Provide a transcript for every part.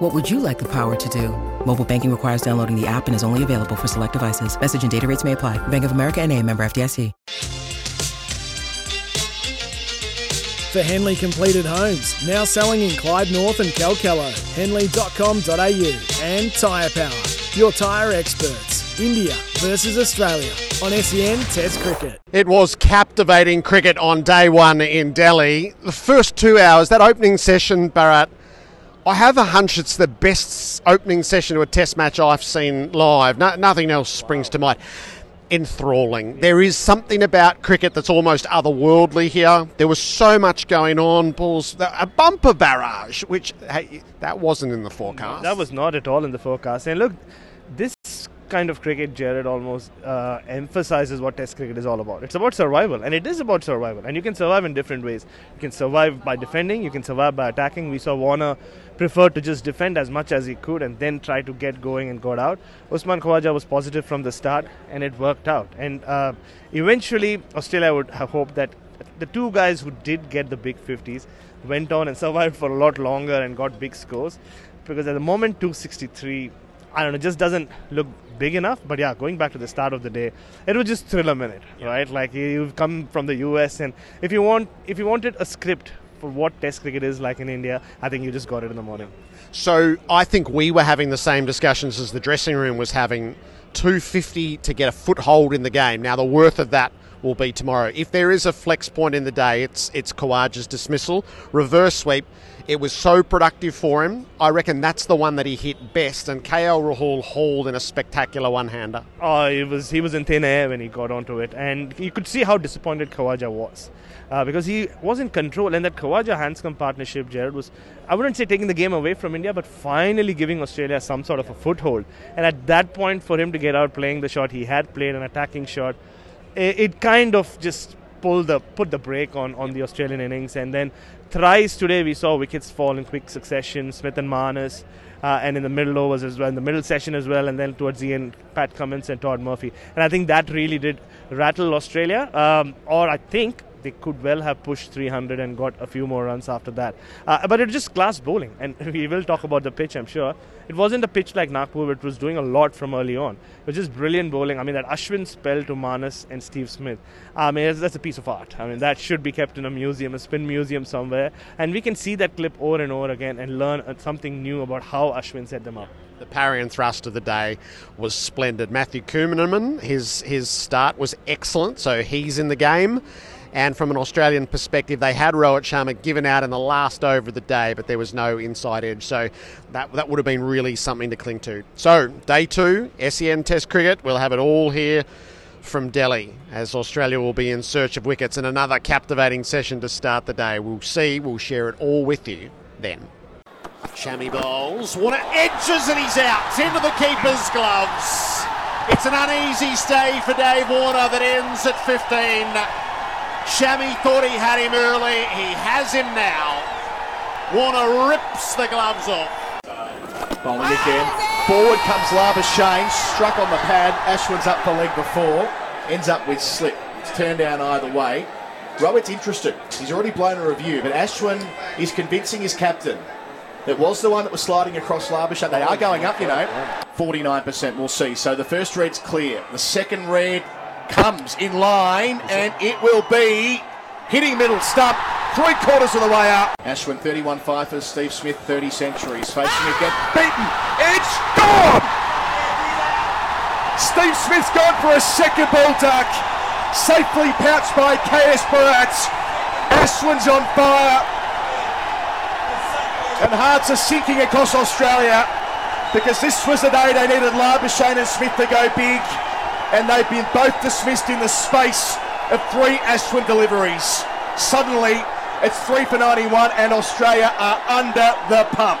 What would you like the power to do? Mobile banking requires downloading the app and is only available for select devices. Message and data rates may apply. Bank of America and a member FDIC. For Henley Completed Homes, now selling in Clyde North and Kalkallo. Henley.com.au and Tyre Power, your tyre experts. India versus Australia on SEN Test Cricket. It was captivating cricket on day one in Delhi. The first two hours, that opening session, Bharat, I have a hunch it's the best opening session to a test match I've seen live. No, nothing else springs to mind. Enthralling. There is something about cricket that's almost otherworldly here. There was so much going on. Bulls, a bumper barrage, which hey, that wasn't in the forecast. That was not at all in the forecast. And look, kind of cricket, Gerard almost uh, emphasizes what Test cricket is all about. It's about survival, and it is about survival. And you can survive in different ways. You can survive by defending, you can survive by attacking. We saw Warner prefer to just defend as much as he could and then try to get going and got out. Usman Khawaja was positive from the start, and it worked out. And uh, eventually, Australia would have hoped that the two guys who did get the big 50s went on and survived for a lot longer and got big scores because at the moment 263 I don't know, just doesn't look big enough. But yeah, going back to the start of the day, it was just thrill a minute, yeah. right? Like you've come from the US, and if you want, if you wanted a script for what Test cricket is like in India, I think you just got it in the morning. So I think we were having the same discussions as the dressing room was having. 250 to get a foothold in the game. Now the worth of that will be tomorrow. If there is a flex point in the day, it's it's Khawaja's dismissal. Reverse sweep it was so productive for him. I reckon that's the one that he hit best, and KL Rahul hauled in a spectacular one-hander. Oh, it was he was in thin air when he got onto it, and you could see how disappointed Khawaja was. Uh, because he was in control, and that Khawaja Handscomb partnership, Gerard, was, I wouldn't say taking the game away from India, but finally giving Australia some sort of a foothold. And at that point, for him to get out playing the shot he had played, an attacking shot, it, it kind of just pull the put the brake on on the Australian innings, and then thrice today we saw wickets fall in quick succession. Smith and Marnus. Uh, and in the middle overs as well, in the middle session as well, and then towards the end, Pat Cummins and Todd Murphy. And I think that really did rattle Australia. Um, or I think they could well have pushed 300 and got a few more runs after that. Uh, but it's just class bowling, and we will talk about the pitch, I'm sure. It wasn't a pitch like Nagpur, it was doing a lot from early on. It was just brilliant bowling. I mean, that Ashwin spell to Marnus and Steve Smith, I mean, that's, that's a piece of art. I mean, that should be kept in a museum, a spin museum somewhere, and we can see that clip over and over again and learn uh, something new about how Ashwin set them up. The parry and thrust of the day was splendid. Matthew Kuhnemann, his his start was excellent, so he's in the game. And from an Australian perspective, they had Rohit Sharma given out in the last over of the day, but there was no inside edge. So that, that would have been really something to cling to. So, day two, SEN Test Cricket. We'll have it all here from Delhi as Australia will be in search of wickets and another captivating session to start the day. We'll see, we'll share it all with you then. Shami bowls, Warner edges and he's out into the keeper's gloves. It's an uneasy stay for Dave Warner that ends at 15. Shami thought he had him early. He has him now. Warner rips the gloves off. Bowling again. Forward comes Labuschagne, struck on the pad. Ashwin's up the leg before. Ends up with slip. It's turned down either way. Rohit's interested. He's already blown a review, but Ashwin is convincing his captain. It was the one that was sliding across Labuschagne. They are going up, you know. 49% we'll see. So the first red's clear. The second red comes in line, and it will be hitting middle stump, three quarters of the way out. Ashwin 31 fifers, Steve Smith 30 centuries, facing again, ah! beaten, it's gone! Steve Smith's gone for a second ball duck, safely pounced by KS Bharat. Ashwin's on fire, and hearts are sinking across Australia because this was the day they needed Labuschagne and Smith to go big and they've been both dismissed in the space of three Ashwin deliveries. Suddenly, it's three for 91, and Australia are under the pump.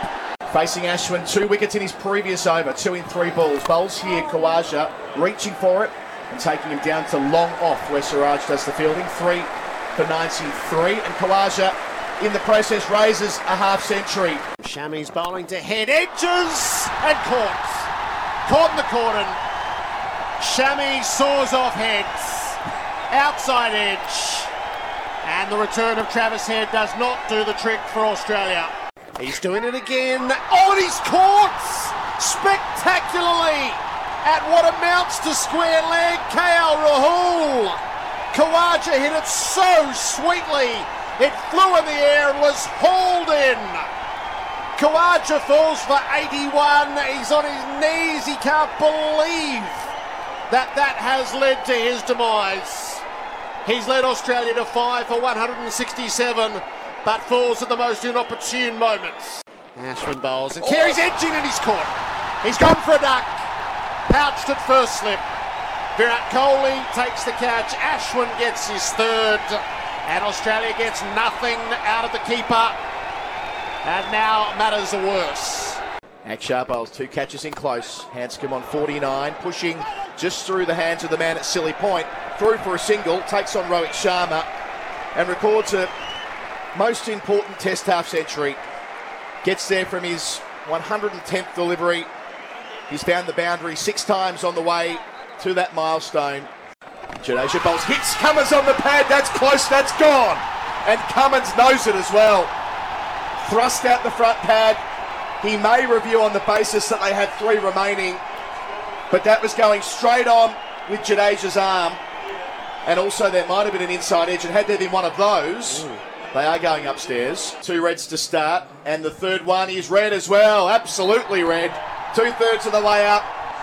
Facing Ashwin, two wickets in his previous over, two in three balls. Bowls here, Khawaja reaching for it. and taking him down to long off where Siraj does the fielding. Three for 93. And Khawaja in the process raises a half century. Shami's bowling to head edges and caught. Caught in the corner. Shami saws off heads. Outside edge. And the return of Travis Head does not do the trick for Australia. He's doing it again. Oh, and he's caught spectacularly at what amounts to square leg. KL Rahul. Khawaja hit it so sweetly. It flew in the air and was hauled in. Khawaja falls for 81. He's on his knees. He can't believe that that has led to his demise. He's led Australia to five for 167, but falls at the most inopportune moments. Ashwin bowls and Carey's oh. edging and he's caught. He's gone for a duck. Pouched at first slip. Virat Kohli takes the catch. Ashwin gets his third. And Australia gets nothing out of the keeper. And now matters are worse. Akshar bowls two catches in close. Handscomb on 49, pushing just through the hands of the man at Silly Point. Through for a single, takes on Rohit Sharma and records a most important test half century. Gets there from his 110th delivery. He's found the boundary six times on the way to that milestone. Jadeja bowls hits Cummins on the pad. That's close. That's gone. And Cummins knows it as well. Thrust out the front pad. He may review on the basis that they had three remaining, but that was going straight on with Jadeja's arm. And also, there might have been an inside edge, and had there been one of those, Ooh. they are going upstairs. Two reds to start, and the third one is red as well. Absolutely red. Two thirds of the way up,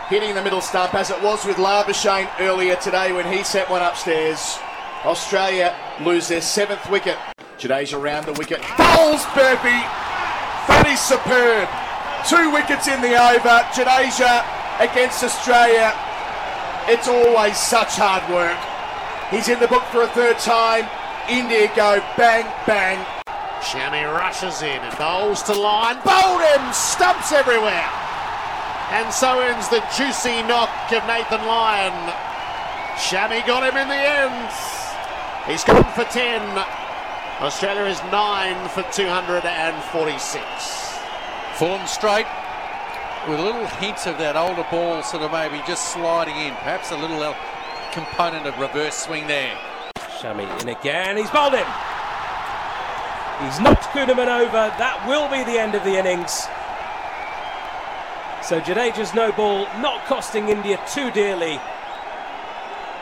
hitting the middle stump, as it was with Labuschagne earlier today when he set one upstairs. Australia lose their seventh wicket. Jadeja around the wicket. Bowls Murphy that is superb. Two wickets in the over. Jadeja against Australia. It's always such hard work. He's in the book for a third time. India go bang, bang. Shami rushes in and bowls to Lyon. Bowled him! Stumps everywhere. And so ends the juicy knock of Nathan Lyon. Shami got him in the end. He's gone for 10. Australia is nine for 246. Fulham straight with a little hints of that older ball sort of maybe just sliding in. Perhaps a little uh, component of reverse swing there. Shami in again. He's bowled him. He's knocked Kuhnemann over. That will be the end of the innings. So Jadeja's no ball not costing India too dearly.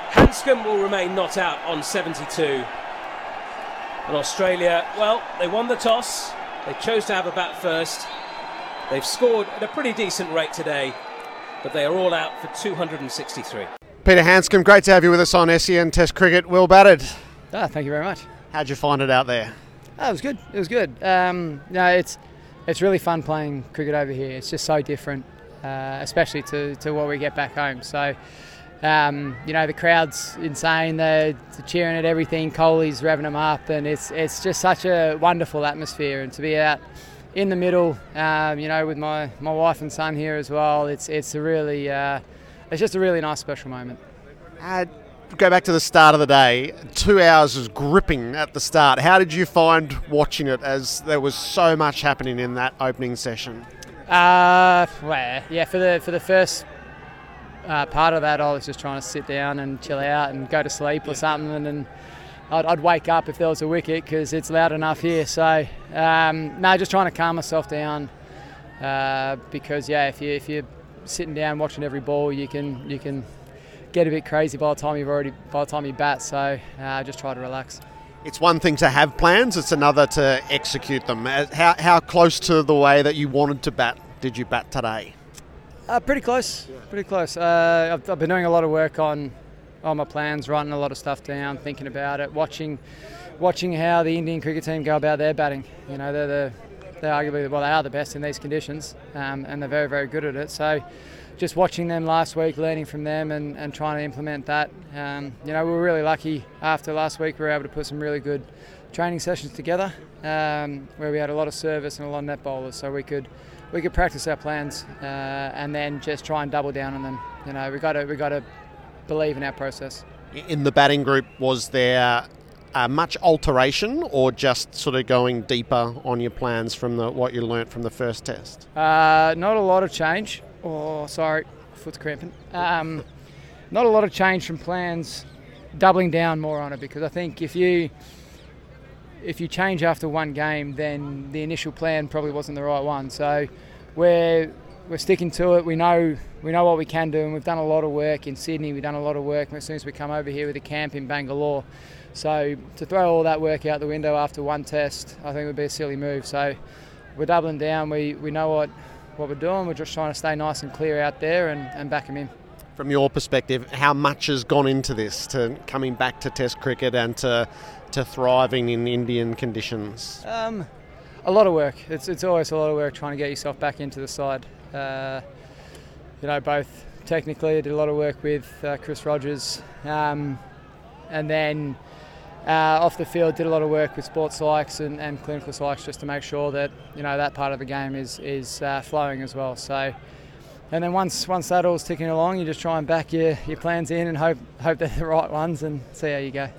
Handscomb will remain not out on 72. And Australia, well, they won the toss. They chose to have a bat first. They've scored at a pretty decent rate today, but they are all out for 263. Peter Handscomb, great to have you with us on SEN Test Cricket. Will batted. Ah, thank you very much. How'd you find it out there? Oh, it was good. It was good. Um, no, it's it's really fun playing cricket over here. It's just so different, uh, especially to, to what we get back home. So um, you know, the crowd's insane. They're cheering at everything. Kohli's revving them up, and it's it's just such a wonderful atmosphere. And to be out in the middle, um, you know, with my, my wife and son here as well, it's it's a really uh, it's just a really nice special moment. Uh, go back to the start of the day. Two hours was gripping at the start. How did you find watching it as there was so much happening in that opening session? Uh, well, yeah, for the for the first uh, part of that, I was just trying to sit down and chill out and go to sleep or something, and then I'd, I'd wake up if there was a wicket because it's loud enough here. So um, no, just trying to calm myself down uh, because yeah, if you if you're sitting down watching every ball, you can you can get a bit crazy by the time you've already by the time you bat. So uh, just try to relax. It's one thing to have plans; it's another to execute them. Uh, how how close to the way that you wanted to bat did you bat today? Uh, pretty close, pretty close. Uh, I've, I've, been doing a lot of work on on my plans, writing a lot of stuff down, thinking about it, watching watching how the Indian cricket team go about their batting. You know, they're the they're arguably well they are the best in these conditions, um, and they're very very good at it. So. Just watching them last week, learning from them, and, and trying to implement that. Um, you know, we were really lucky after last week. We were able to put some really good training sessions together, um, where we had a lot of service and a lot of net bowlers, so we could we could practice our plans uh, and then just try and double down on them. You know, we got to we got to believe in our process. In the batting group, was there uh, much alteration or just sort of going deeper on your plans from the, what you learnt from the first test? Uh, not a lot of change. Oh, sorry, foot's cramping. Um, not a lot of change from plans, doubling down more on it because I think if you if you change after one game, then the initial plan probably wasn't the right one. So we're we're sticking to it. We know we know what we can do, and we've done a lot of work in Sydney. We've done a lot of work as soon as we come over here with a camp in Bangalore. So to throw all that work out the window after one test, I think would be a silly move. So we're doubling down. We we know what what we're doing. We're just trying to stay nice and clear out there and, and back them in. From your perspective, how much has gone into this to coming back to Test cricket and to to thriving in Indian conditions? Um, a lot of work. It's, it's always a lot of work trying to get yourself back into the side. Uh, you know, both technically, I did a lot of work with uh, Chris Rogers, um, and then uh, off the field, did a lot of work with sports psychs and, and, clinical psychs just to make sure that you know that part of the game is is uh, flowing as well. So. And then once once that all's ticking along, you just try and back your, your plans in and hope hope they're the right ones and see how you go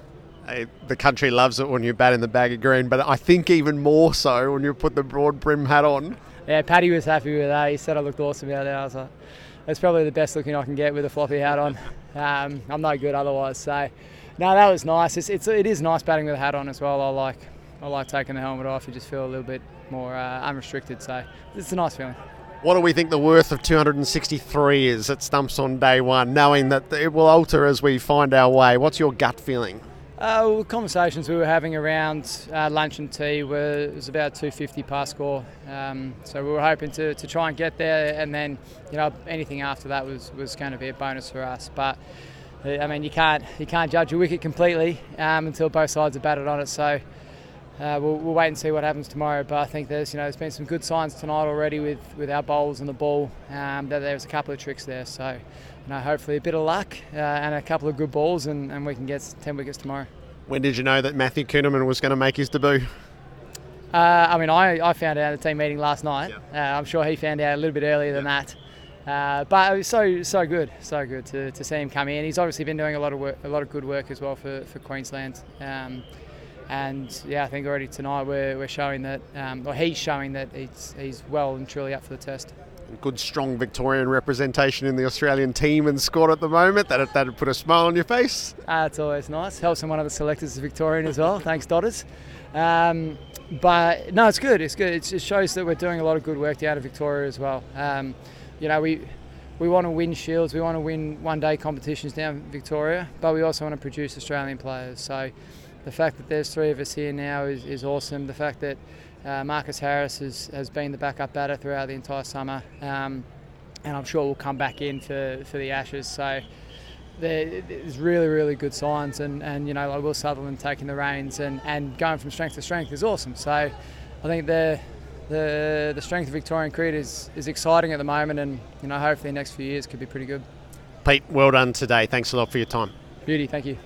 the country loves it when you bat in the baggy green, but I think even more so when you put the broad brim hat on. Yeah, Paddy was happy with that. He said I looked awesome out there. Like, that's probably the best looking I can get with a floppy hat on. Um, I'm no good otherwise. So, no, that was nice. It's, it's it is nice batting with a hat on as well. I like I like taking the helmet off. You just feel a little bit more uh, unrestricted. So it's a nice feeling. What do we think the worth of 263 is at stumps on day one, knowing that it will alter as we find our way? What's your gut feeling? Uh, well, conversations we were having around uh, lunch and tea were was about 250 par score. Um, so we were hoping to, to try and get there, and then you know anything after that was, was going to be a bonus for us. But uh, I mean, you can't you can't judge a wicket completely um, until both sides are batted on it. So uh, we'll, we'll, wait and see what happens tomorrow. But I think there's you know there's been some good signs tonight already with, with our bowls and the ball. Um, that there's a couple of tricks there. So you know, hopefully a bit of luck uh, and a couple of good balls, and, and we can get 10 wickets tomorrow. When did you know that Matthew Kuhnemann was going to make his debut? Uh, I mean, I, I found out at the team meeting last night. Yeah. Uh, I'm sure he found out a little bit earlier than yeah. that. Uh, but it was so so good, so good to, to see him come in. He's obviously been doing a lot of work, a lot of good work as well for, for Queensland. Um, and yeah, I think already tonight we're, we're showing that, um, or he's showing that he's, he's well and truly up for the test good, strong Victorian representation in the Australian team and squad at the moment. That that'd put a smile on your face. Uh, it's always nice. Helps when one of the selectors is Victorian as well. Thanks, Dotters. Um, but no, it's good. It's good. It's, it shows that we're doing a lot of good work down in Victoria as well. Um, you know, we we want to win shields. We want to win one-day competitions down in Victoria, but we also want to produce Australian players. So the fact that there's three of us here now is, is awesome. The fact that uh, Marcus Harris has, has been the backup batter throughout the entire summer, um, and I'm sure we'll come back in for, for the Ashes. So there's really, really good signs, and, and you know, like Will Sutherland taking the reins and, and going from strength to strength is awesome. So I think the the the strength of Victorian cricket is, is exciting at the moment, and you know, hopefully the next few years could be pretty good. Pete, well done today. Thanks a lot for your time. Beauty, thank you.